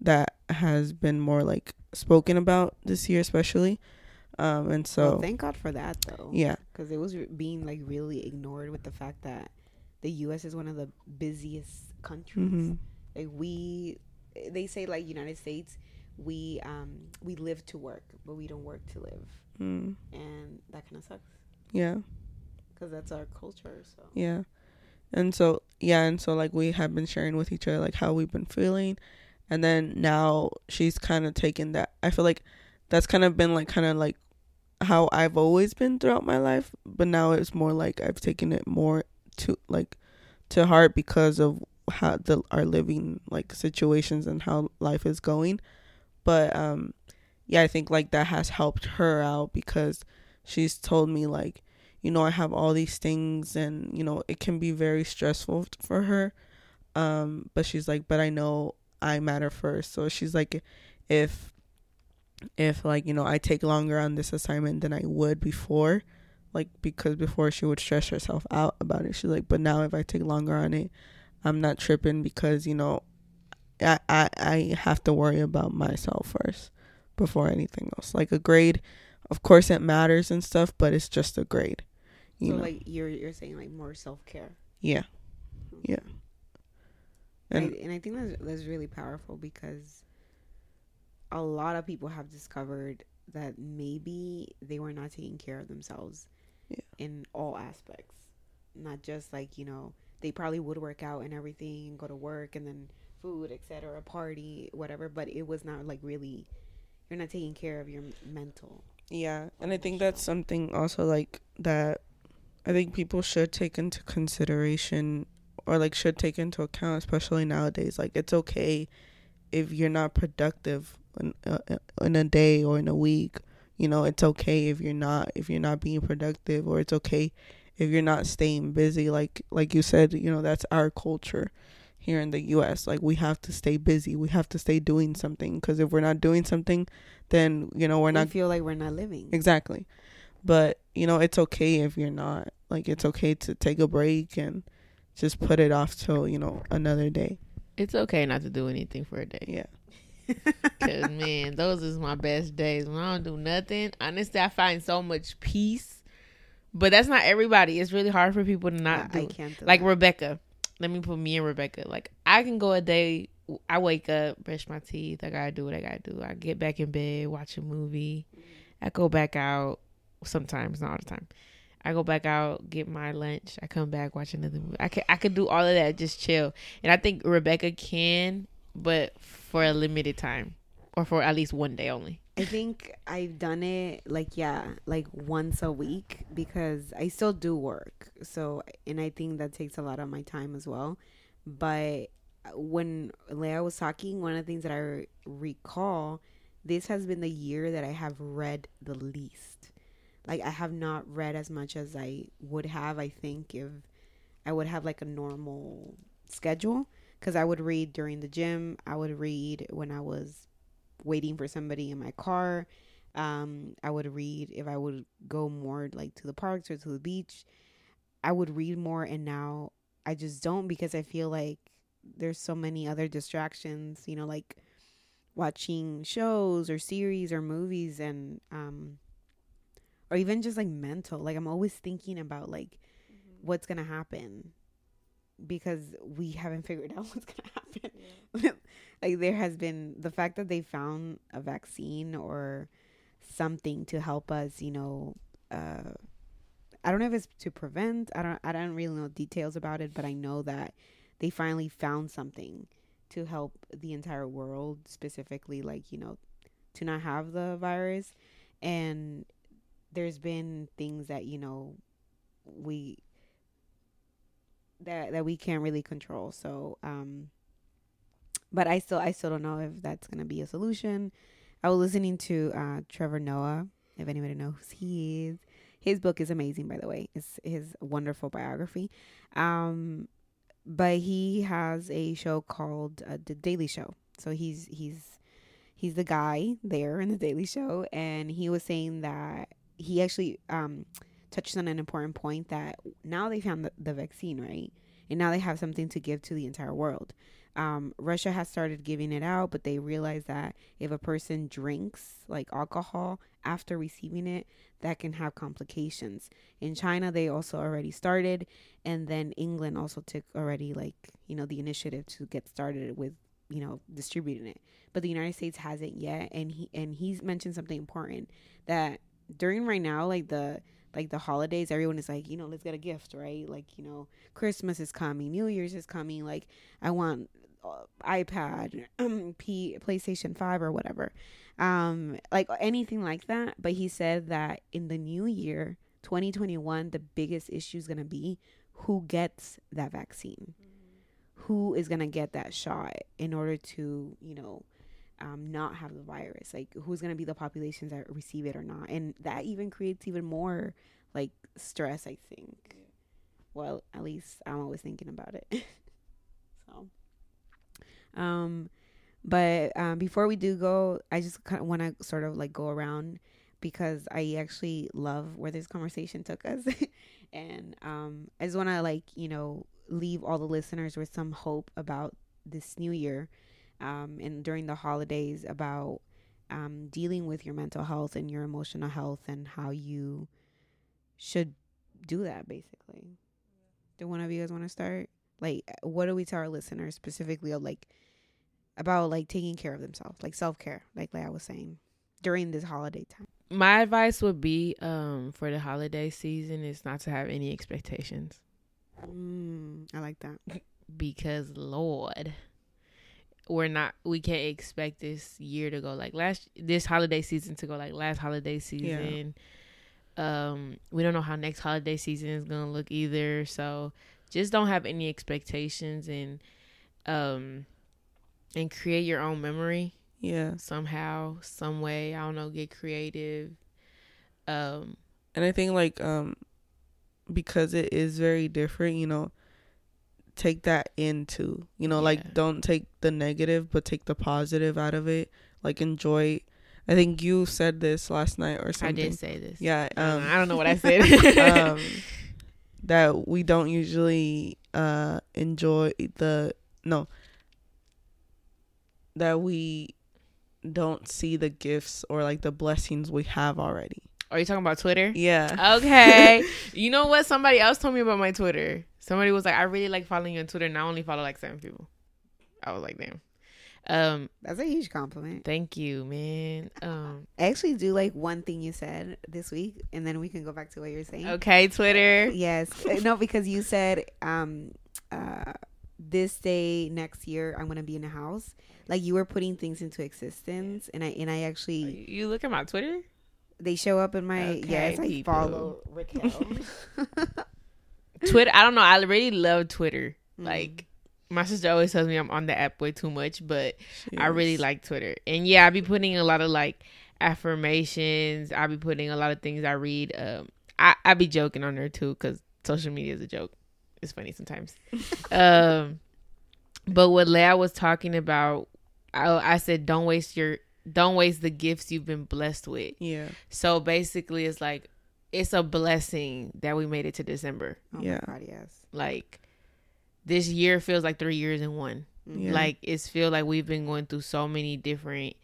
that has been more like spoken about this year especially um and so well, thank God for that though. yeah because it was re- being like really ignored with the fact that the U.S. is one of the busiest countries. Mhm. Like we, they say like United States, we um we live to work, but we don't work to live, mm, and that kind of sucks. Yeah. Because that's our culture. So. Yeah. And so yeah and so like we have been sharing with each other like how we've been feeling. And then now she's kind of taken that i feel like that's kind of been like kind of like how i've always been throughout my life but now it's more like i've taken it more to like to heart because of how the our living like situations and how life is going but um yeah i think like that has helped her out because she's told me like you know i have all these things and you know it can be very stressful for her. Um but she's like but i know i matter first. So she's like if if like you know i take longer on this assignment than i would before like because before she would stress herself out about it. She's like but now if i take longer on it i'm not tripping because you know i i, I have to worry about myself first before anything else like a grade of course it matters and stuff but it's just a grade you so know like you're you're saying like more self care. yeah Yeah. And, and I, and I think that's that's really powerful because a lot of people have discovered that maybe they were not taking care of themselves Yeah. in all aspects, not just like you know they probably would work out and everything and go to work and then food, etc., a party, whatever. But it was not like really. You're not taking care of your mental. Yeah, and I think that's something also like that I think people should take into consideration or like should take into account especially nowadays like it's okay if you're not productive in, uh, in a day or in a week you know it's okay if you're not if you're not being productive or it's okay if you're not staying busy like like you said you know that's our culture here in the US like we have to stay busy we have to stay doing something because if we're not doing something then you know we're We not feel like we're not living. exactly but you know it's okay if you're not like it's okay to take a break and just put it off till you know another day It's okay not to do anything for a day. yeah [LAUGHS] Cause man, those is my best days when I don't do nothing. Honestly, I find so much peace. But that's not everybody. It's really hard for people to not I, do. I can't. Do like that. Rebecca. Let me put me and Rebecca. Like I can go a day. I wake up, brush my teeth. I gotta do what I gotta do. I get back in bed, watch a movie. I go back out. Sometimes, not all the time. I go back out, get my lunch. I come back, watch another movie. I could I could do all of that, just chill. And I think Rebecca can, but for a limited time, or for at least one day only. I think I've done it like yeah, like once a week because I still do work. So and I think that takes a lot of my time as well. But uh, when Leah was talking, one of the things that I recall, this has been the year that I have read the least. Like I have not read as much as I would have. I think if I would have like a normal schedule because I would read during the gym. I would read when I was waiting for somebody in my car. Um, I would read if I would go more like to the parks or to the beach. I would read more, and now I just don't because I feel like there's so many other distractions. You know, like watching shows or series or movies, and um, or even just like mental. Like I'm always thinking about like what's gonna happen because we haven't figured out [LAUGHS] what's gonna happen. [LAUGHS] like there has been the fact that they found a vaccine or something to help us, you know, uh I don't know if it's to prevent. I don't I don't really know details about it, but I know that they finally found something to help the entire world specifically like, you know, to not have the virus and there's been things that, you know, we that that we can't really control. So, um but I still I still don't know if that's gonna be a solution. I was listening to uh Trevor Noah, if anybody knows he is. His book is amazing, by the way. It's his wonderful biography. Um, but he has a show called uh, The Daily Show. So he's he's he's the guy there in the Daily Show, and he was saying that he actually um touched on an important point that now they found the, the vaccine, right? And now they have something to give to the entire world. Um, Russia has started giving it out, but they realize that if a person drinks like alcohol after receiving it, that can have complications. In China, they also already started, and then England also took already like you know the initiative to get started with you know distributing it. But the United States hasn't yet, and he and he's mentioned something important that during right now, like the like the holidays, everyone is like, you know, let's get a gift, right? Like, you know, Christmas is coming, New Year's is coming. Like, I want uh, iPad, [CLEARS THROAT] P PlayStation 5 or whatever. Um like anything like that, but he said that in the new year, 2021, the biggest issue is going to be who gets that vaccine. Who is going to get that shot in order to, you know, um, not have the virus like who's going to be the populations that receive it or not? And that even creates even more like stress i think. Well at least i'm always thinking about it. [LAUGHS] So um but um before we do go i just kind of want to sort of like go around because i actually love where this conversation took us. [LAUGHS] And um i just want to like you know leave all the listeners with some hope about this new year um, and during the holidays about um, dealing with your mental health and your emotional health and how you should do that basically. Do one of you guys want to start? Like what do we tell our listeners specifically of like about like taking care of themselves like self-care like, like i was saying during this holiday time? My advice would be um for the holiday season is not to have any expectations. Mm, I like that. [LAUGHS] because lord we're not we can't expect this year to go like last this holiday season to go like last holiday season Yeah. um we don't know how next holiday season is gonna look either so just don't have any expectations and um and create your own memory Yeah. somehow some way i don't know get creative um And I think like um because it is very different, you know, take that into, you know, Yeah. like don't take the negative but take the positive out of it. Like enjoy I think you said this last night or something. i did say this Yeah, I don't um know- I don't know what i said [LAUGHS] [LAUGHS] um that we don't usually uh enjoy the no that we don't see the gifts or like the blessings we have already. Are you talking about twitter Yeah. Okay. [LAUGHS] you know what? Somebody else told me about my Twitter. Somebody was like, I really like following you on Twitter, and I only follow like seven people. I was like, damn. Um, That's a huge compliment. thank you, man. Um, [LAUGHS] I actually do like one thing you said this week, and then we can go back to what you're saying. okay, Twitter. Yes. [LAUGHS] No, because you said um uh this day next year I'm gonna be in a house. Like you were putting things into existence and I and I actually You look at my Twitter? They show up in my Okay, yes, I people. follow Raquel. Twitter. I don't know. I really love Twitter. Mm. Like, my sister always tells me I'm on the app way too much, but I really like Twitter. And yeah, I be putting a lot of like affirmations. I be putting a lot of things I read. Um, I I be joking on there too because social media is a joke. It's funny sometimes. [LAUGHS] um, but what Leah was talking about, I I said don't waste your don't waste the gifts you've been blessed with. Yeah. So basically, it's like it's a blessing that we made it to December. Oh Yeah. my god, yes. Like this year feels like three years in one Yeah. like it's feel like we've been going through so many different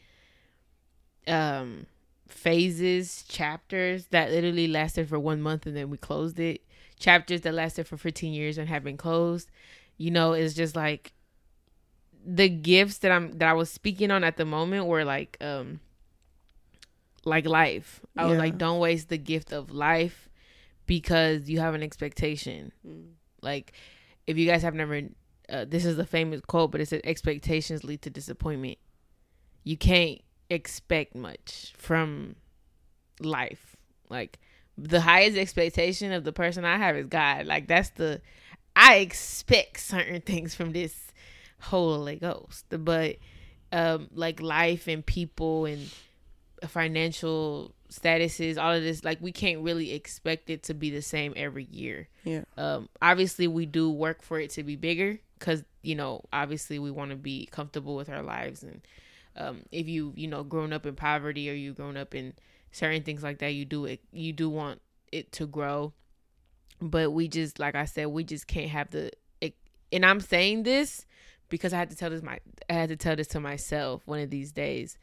um phases chapters that literally lasted for one month and then we closed it chapters that lasted for 15 years and have been closed you know it's just like the gifts that i'm that i was speaking on at the moment were like um like life. I was like don't waste the gift of life because you have an expectation. Mm. like if you guys have never uh, this is a famous quote but it says expectations lead to disappointment. You can't expect much from life. Like the highest expectation of the person i have is god. Like that's the i expect certain things from this holy ghost but um like life and people and financial statuses all of this like we can't really expect it to be the same every year Yeah. um obviously we do work for it to be bigger because you know obviously we want to be comfortable with our lives and um if you you know grown up in poverty or you grown up in certain things like that you do it you do want it to grow but we just like i said we just can't have the it, and i'm saying this because i had to tell this my i had to tell this to myself one of these days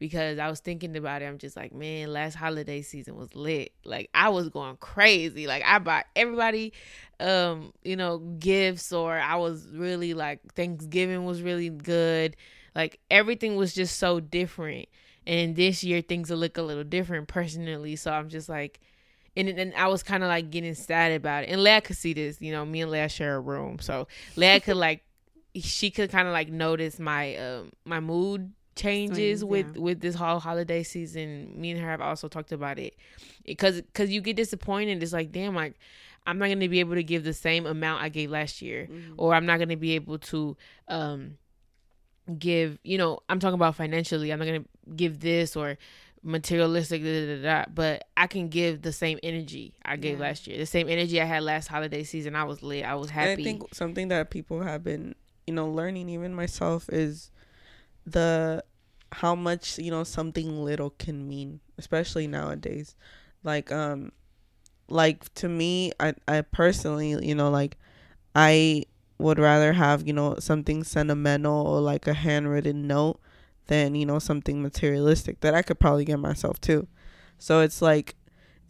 because I was thinking about it. I'm just like, man, last holiday season was lit. Like I was going crazy. Like I bought everybody um, you know, gifts or I was really like Thanksgiving was really good. Like everything was just so different. And this year things will look a little different personally. So I'm just like and and I was kind of like getting sad about it. And Leah could see this, you know, me and Leah share a room. So Leah could [LAUGHS] like she could kind of like notice my um my mood changes Swings, with yeah. with this whole holiday season. Me and her have also talked about it because because you get disappointed. It's like damn, like I'm not gonna be able to give the same amount I gave last year, Mhm. or I'm not gonna be able to um give. You know, I'm talking about financially. I'm not gonna give this or materialistic, da, da, da, da, but I can give the same energy I gave Yeah. last year. The same energy I had last holiday season. I was lit. I was happy. And I think something that people have been, you know, learning, even myself, is the how much you know something little can mean, especially nowadays. Like, um, like to me, I, I personally, you know, like, I would rather have you know something sentimental or like a handwritten note than you know something materialistic that I could probably get myself too. So it's like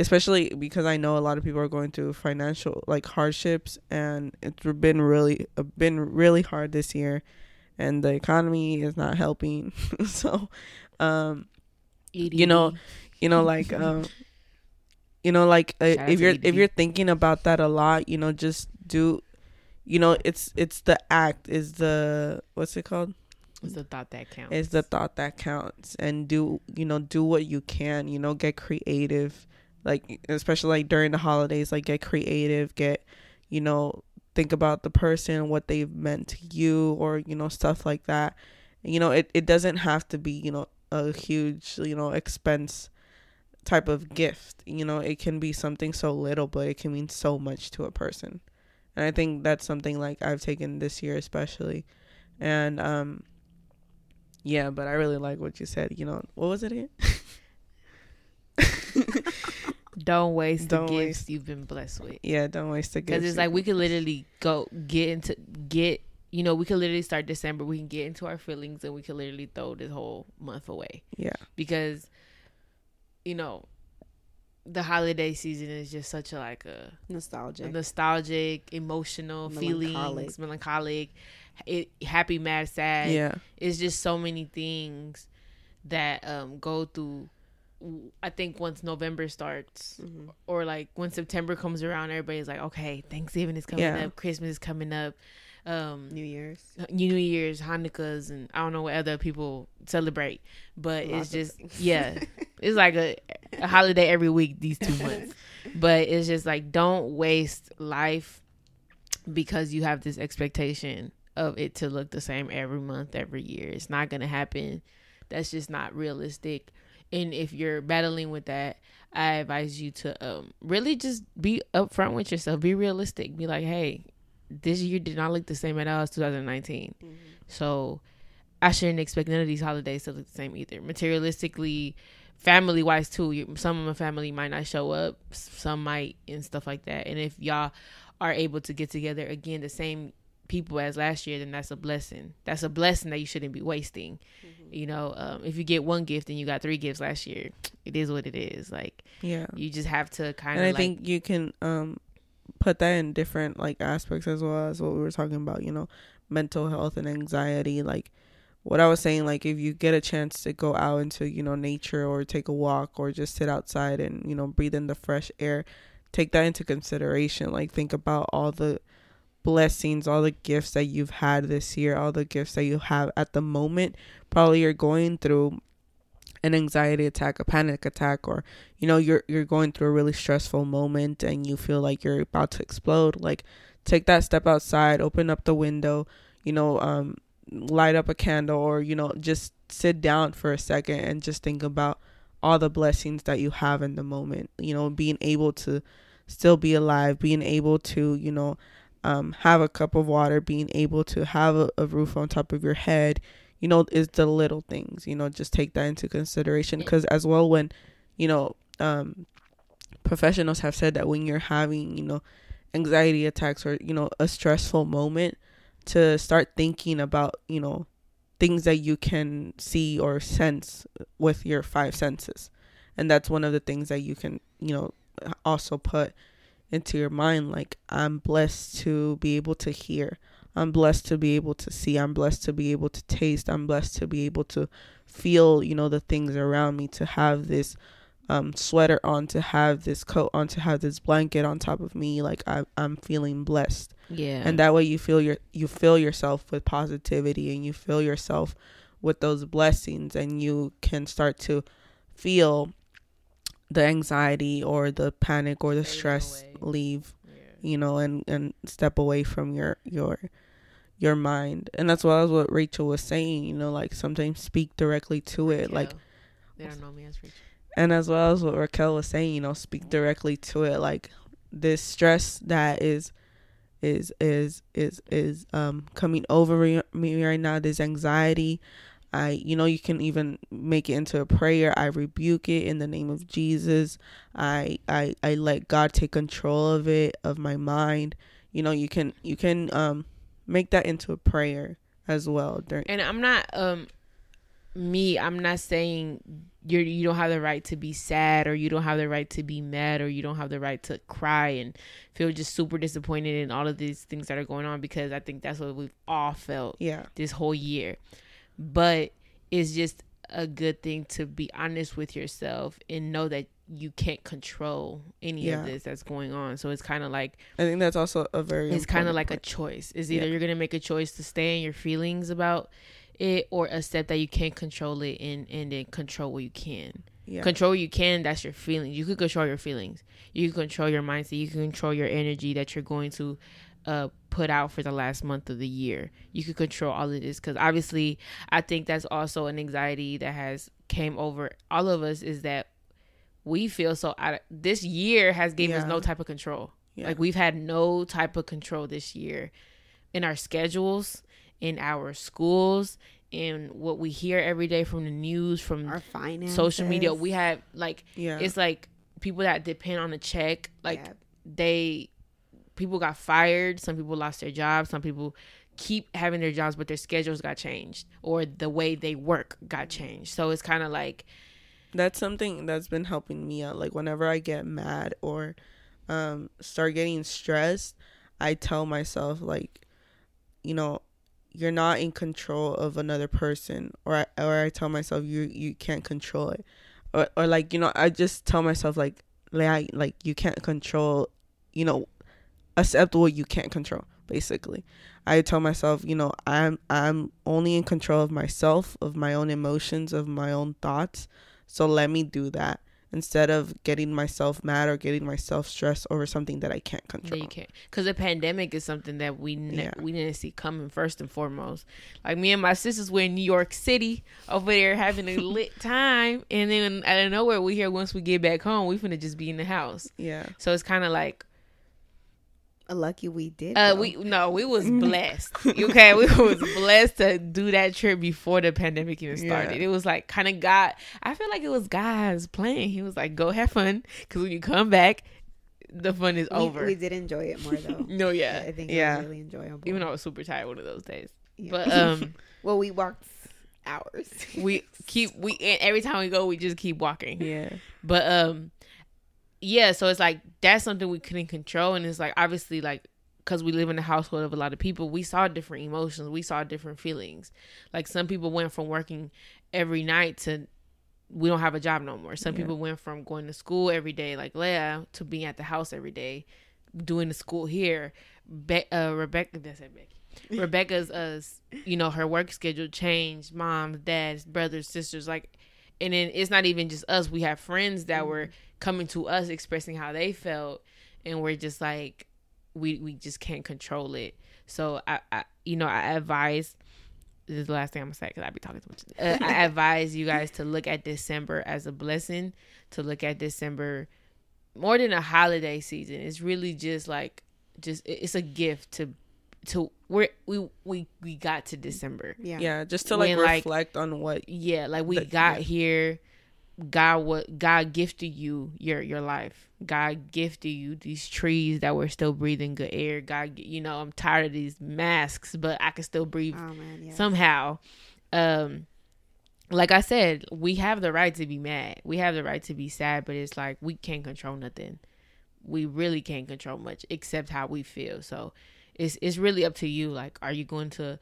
especially because I know a lot of people are going through financial like hardships and it's been really uh, been really hard this year and the economy is not helping. [LAUGHS] so um you know, you know, like [LAUGHS] um, you know, like uh, if you're if you're thinking about that a lot, you know, just do, you know, it's it's the act is the what's it called? It's the thought that counts. It's the thought that counts, and do you know do what you can, you know, get creative, like especially like during the holidays, like get creative, get, you know, think about the person, what they've meant to you, or you know stuff like that. You know, it it doesn't have to be you know a huge you know expense type of gift. You know, it can be something so little, but it can mean so much to a person. And I think that's something like I've taken this year especially. And um yeah, but I really like what you said. You know, what was it again? [LAUGHS] Don't waste Don't the gifts waste- you've been blessed with. Yeah, don't waste the gifts. Because it's like we could literally go get into get you know we could literally start December. We can get into our feelings and we could literally throw this whole month away yeah, because you know the holiday season is just such a like a Nostalgic. nostalgic, emotional Melancholic. feelings, melancholic, it, happy, mad, sad. yeah, It's just so many things that um go through. I think once November starts, Mhm. or like when September comes around, everybody's like, okay, Thanksgiving is coming Yeah. up, Christmas is coming up, um, New Year's. New Year's, Hanukkahs, and I don't know what other people celebrate, but Lots it's just yeah, [LAUGHS] it's like a, a holiday every week these two months. [LAUGHS] But it's just like don't waste life because you have this expectation of it to look the same every month, every year. It's not gonna happen. That's just not realistic. And if you're battling with that, I advise you to um really just be upfront with yourself. Be realistic. Be like, hey, this year did not look the same at all as 2019. So I shouldn't expect none of these holidays to look the same either. Materialistically, family wise too. Some of my family might not show up, some might, and stuff like that. And if y'all are able to get together again, the same people as last year, then that's a blessing. That's a blessing that you shouldn't be wasting. You know, um, if you get one gift and you got three gifts last year, it is what it is. Like yeah. you just have to kind And of I like, think you can um put that in different like aspects as well as what we were talking about. You know, mental health and anxiety. Like what I was saying, like if you get a chance to go out into you know nature or take a walk or just sit outside and you know breathe in the fresh air, take that into consideration. Like think about all the blessings, all the gifts that you've had this year, all the gifts that you have at the moment. Probably you're going through an anxiety attack, a panic attack, or you know you're you're going through a really stressful moment and you feel like you're about to explode. Like take that step outside, open up the window, you know, um, light up a candle, or you know just sit down for a second and just think about all the blessings that you have in the moment. You know, being able to still be alive, being able to you know um, have a cup of water, being able to have a, a roof on top of your head, you know, is the little things, you know, just take that into consideration. Because as well, when, you know, um, professionals have said that when you're having, you know, anxiety attacks or, you know, a stressful moment, to start thinking about, you know, things that you can see or sense with your five senses. And that's one of the things that you can, you know, also put into your mind like I'm blessed to be able to hear. I'm blessed to be able to see. I'm blessed to be able to taste. I'm blessed to be able to feel, you know, the things around me, to have this um, sweater on, to have this coat on, to have this blanket on top of me. Like I, I'm feeling blessed, yeah, and that way you feel your you fill yourself with positivity, and you fill yourself with those blessings, and you can start to feel the anxiety or the panic or the stress away. leave yeah. you know and and step away from your your your mind and that's what was what rachel was saying you know like sometimes speak directly to it like they don't know me as Rachel. and as well as what raquel was saying you know speak directly to it like this stress that is is is is is um coming over me right now this anxiety i you know you can even make it into a prayer. I rebuke it in the name of jesus. I i i let god take control of it of my mind. You know you can you can um make that into a prayer as well. During And I'm not um me, I'm not saying you're you don't have the right to be sad or you don't have the right to be mad or you don't have the right to cry and feel just super disappointed in all of these things that are going on because I think that's what we've all felt yeah. this whole year. But it's just a good thing to be honest with yourself and know that you can't control any Yeah. of this that's going on. So it's kind of like I think that's also a very. it's kind of like a choice. Is either Yeah. you're gonna make a choice to stay in your feelings about it, or accept that you can't control it and and then control what you can. yeah. Control what you can. That's your feelings. You can control your feelings. You can control your mindset. You can control your energy that you're going to uh put out for the last month of the year. You can control all of this because obviously I think that's also an anxiety that has came over all of us is that we feel so out of, this year has gave us no type of control. Yeah. Like we've had no type of control this year in our schedules, in our schools, in what we hear every day from the news, from Our finances. social media. We have like yeah. it's like people that depend on a check, like Yeah. they people got fired, some people lost their jobs, some people keep having their jobs but their schedules got changed or the way they work got changed. So it's kind of like that's something that's been helping me out like whenever i get mad or um start getting stressed i tell myself like you know you're not in control of another person or I, or i tell myself you you can't control it or, or like you know i just tell myself like like like you can't control you know accept what you can't control basically i tell myself you know i'm i'm only in control of myself of my own emotions of my own thoughts so let me do that instead of getting myself mad or getting myself stressed over something that I can't control. you can't because the pandemic is something that we ne- Yeah. we didn't see coming first and foremost. Like me and my sisters were in New York City over there having a [LAUGHS] lit time, and then out of nowhere we hear once we get back home we finna just be in the house. Yeah. So it's kind of like Lucky we did. Uh, we no, we was [LAUGHS] blessed. okay, we was blessed to do that trip before the pandemic even started. Yeah. It was like kind of God. I feel like it was God's plan. He was like, "Go have fun," because when you come back, the fun is we, over. we did enjoy it more though. [LAUGHS] no, yeah. I think Yeah. really enjoyable. Even though I was super tired one of those days, Yeah. but um, [LAUGHS] well, we walked hours. we keep we and every time we go, we just keep walking. Yeah. But um, yeah. So it's like that's something we couldn't control, and it's like obviously like because we live in a household of a lot of people, we saw different emotions, we saw different feelings. Like some people went from working every night to we don't have a job no more. Some Yeah. people went from going to school every day, like Leah, to being at the house every day, doing the school here. Be- uh, Rebecca, that's it, Becky. [LAUGHS] Rebecca's, uh, you know, her work schedule changed. Moms, dads, brothers, sisters, like, and then it's not even just us. We have friends that were coming to us expressing how they felt, and we're just like, we we just can't control it. So I, I you know, I advise. This is the last thing I'm gonna say because I be talking too much. Uh, I [LAUGHS] advise you guys to look at December as a blessing. To look at December more than a holiday season. It's really just like just it's a gift to to we're we we we got to December. yeah. Yeah. Just to like When, like- reflect on what. Yeah, like we The- got yeah. here. God what God gifted you your your life. God gifted you these trees that were still breathing good air. God, you know, I'm tired of these masks, but I can still breathe Oh man, yeah. somehow. Um, like I said, we have the right to be mad. We have the right to be sad, but it's like we can't control nothing. We really can't control much except how we feel. So it's it's really up to you. Like, are you going to,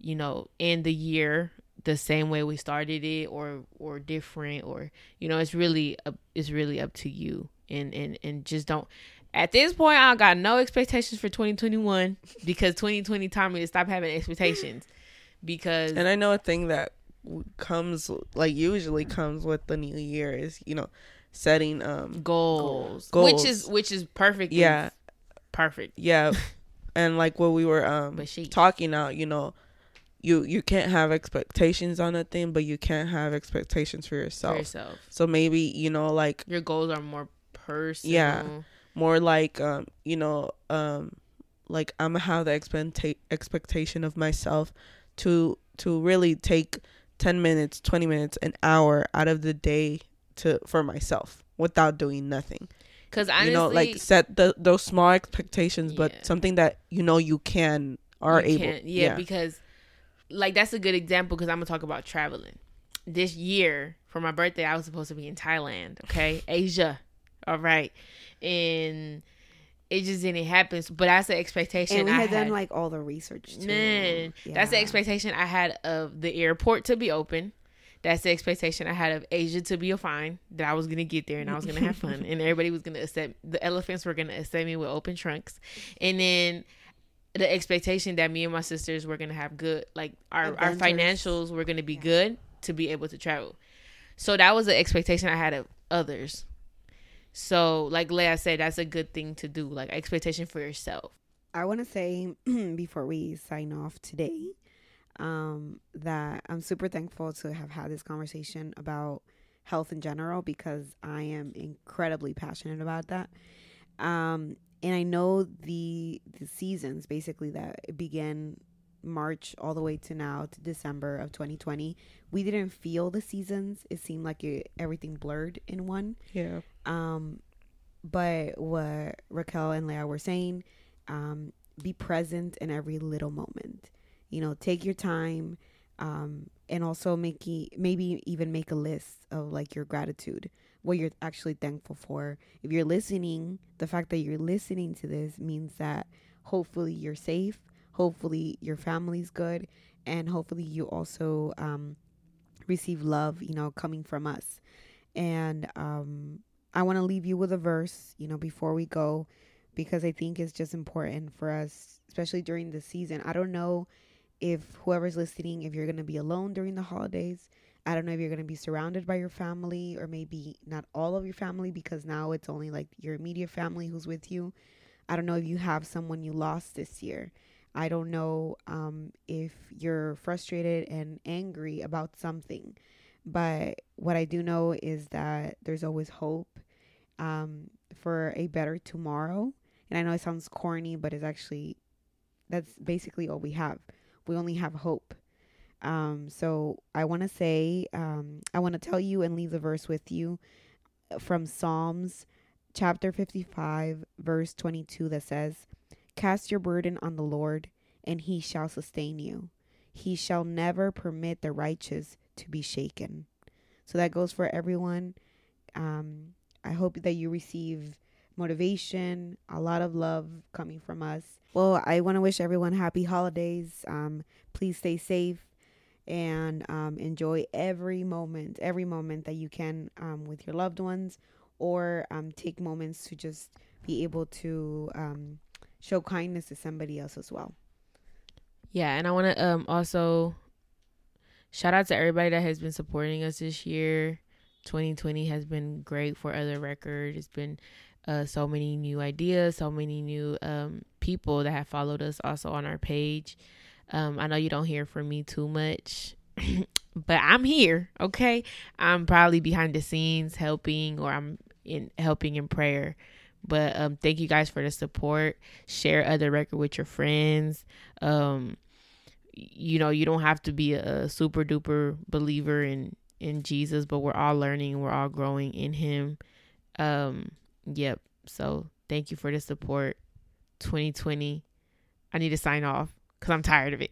you know, end the year the same way we started it, or or different, or you know, it's really up, it's really up to you. And and and just don't. At this point, I got no expectations for 2021 because 2020 taught me to stop having expectations. Because And I know a thing that comes like usually comes with the new year is you know setting um goals, Goals. which is which is perfect. Yeah. perfect. yeah and like what we were um talking out you know you you can't have expectations on a thing but you can't have expectations for For yourself yourself, so maybe you know like your goals are more personal. Yeah. more like um you know um like i'm gonna have the expecta- expectation of myself to to really take 10 minutes 20 minutes an hour out of the day to for myself without doing nothing Because honestly, you know like set the those small expectations but Yeah. something that you know you can are you able can't- yeah, because like that's a good example. Because I'm gonna talk about traveling. This year for my birthday, I was supposed to be in Thailand. Okay, Asia. All right, and it just didn't happen. But that's the expectation. and we I had done like all the research. Too. Man, that's the expectation I had of the airport to be open, that's the expectation I had of Asia to be a fine, that I was gonna get there and I was gonna have fun, [LAUGHS] and everybody was gonna accept the elephants were gonna accept me with open trunks, and then the expectation that me and my sisters were gonna have good, like our our financials were gonna be Yeah. good to be able to travel. So that was the expectation I had of others. So, like Leah said, that's a good thing to do, like expectation for yourself. I want to say [CLEARS THROAT] before we sign off today um, that I'm super thankful to have had this conversation about health in general because I am incredibly passionate about that. Um, and I know the the seasons basically that began March all the way to now to December of 2020. We didn't feel the seasons. It seemed like it, everything blurred in one. Yeah. Um, but what Raquel and Leah were saying, um, be present in every little moment. You know, take your time, um, and also make e- maybe even make a list of like your gratitude, what you're actually thankful for. If you're listening, the fact that you're listening to this means that hopefully you're safe, hopefully your family's good, and hopefully you also um, receive love. You know, coming from us, and um, I want to leave you with a verse, you know, before we go, because I think it's just important for us, especially during the season. I don't know if whoever's listening, if you're going to be alone during the holidays. I don't know if you're going to be surrounded by your family or maybe not all of your family because now it's only like your immediate family who's with you. I don't know if you have someone you lost this year. I don't know um, if you're frustrated and angry about something. But what I do know is that there's always hope um, for a better tomorrow. And I know it sounds corny, but it's actually that's basically all we have. We only have hope. Um, so I want to say, um, I want to tell you and leave the verse with you from Psalms chapter 55, verse 22, that says, Cast your burden on the Lord, and he shall sustain you. He shall never permit the righteous to be shaken. So that goes for everyone. Um, I hope that you receive motivation, a lot of love coming from us. Well, I want to wish everyone happy holidays. Um, please stay safe and um, enjoy every moment, every moment that you can um, with your loved ones, or um, take moments to just be able to um, show kindness to somebody else as well. Yeah, and I want to um also shout out to everybody that has been supporting us this year. 2020 has been great for other record. It's been uh so many new ideas, so many new um people that have followed us also on our page. Um I know you don't hear from me too much. [CLEARS THROAT] but I'm here, okay? I'm probably behind the scenes helping or I'm in helping in prayer. But um thank you guys for the support. Share other record with your friends. Um you know, you don't have to be a super duper believer in in Jesus, but we're all learning, we're all growing in him. Um yep. So, thank you for the support. 2020. I need to sign off cuz I'm tired of it.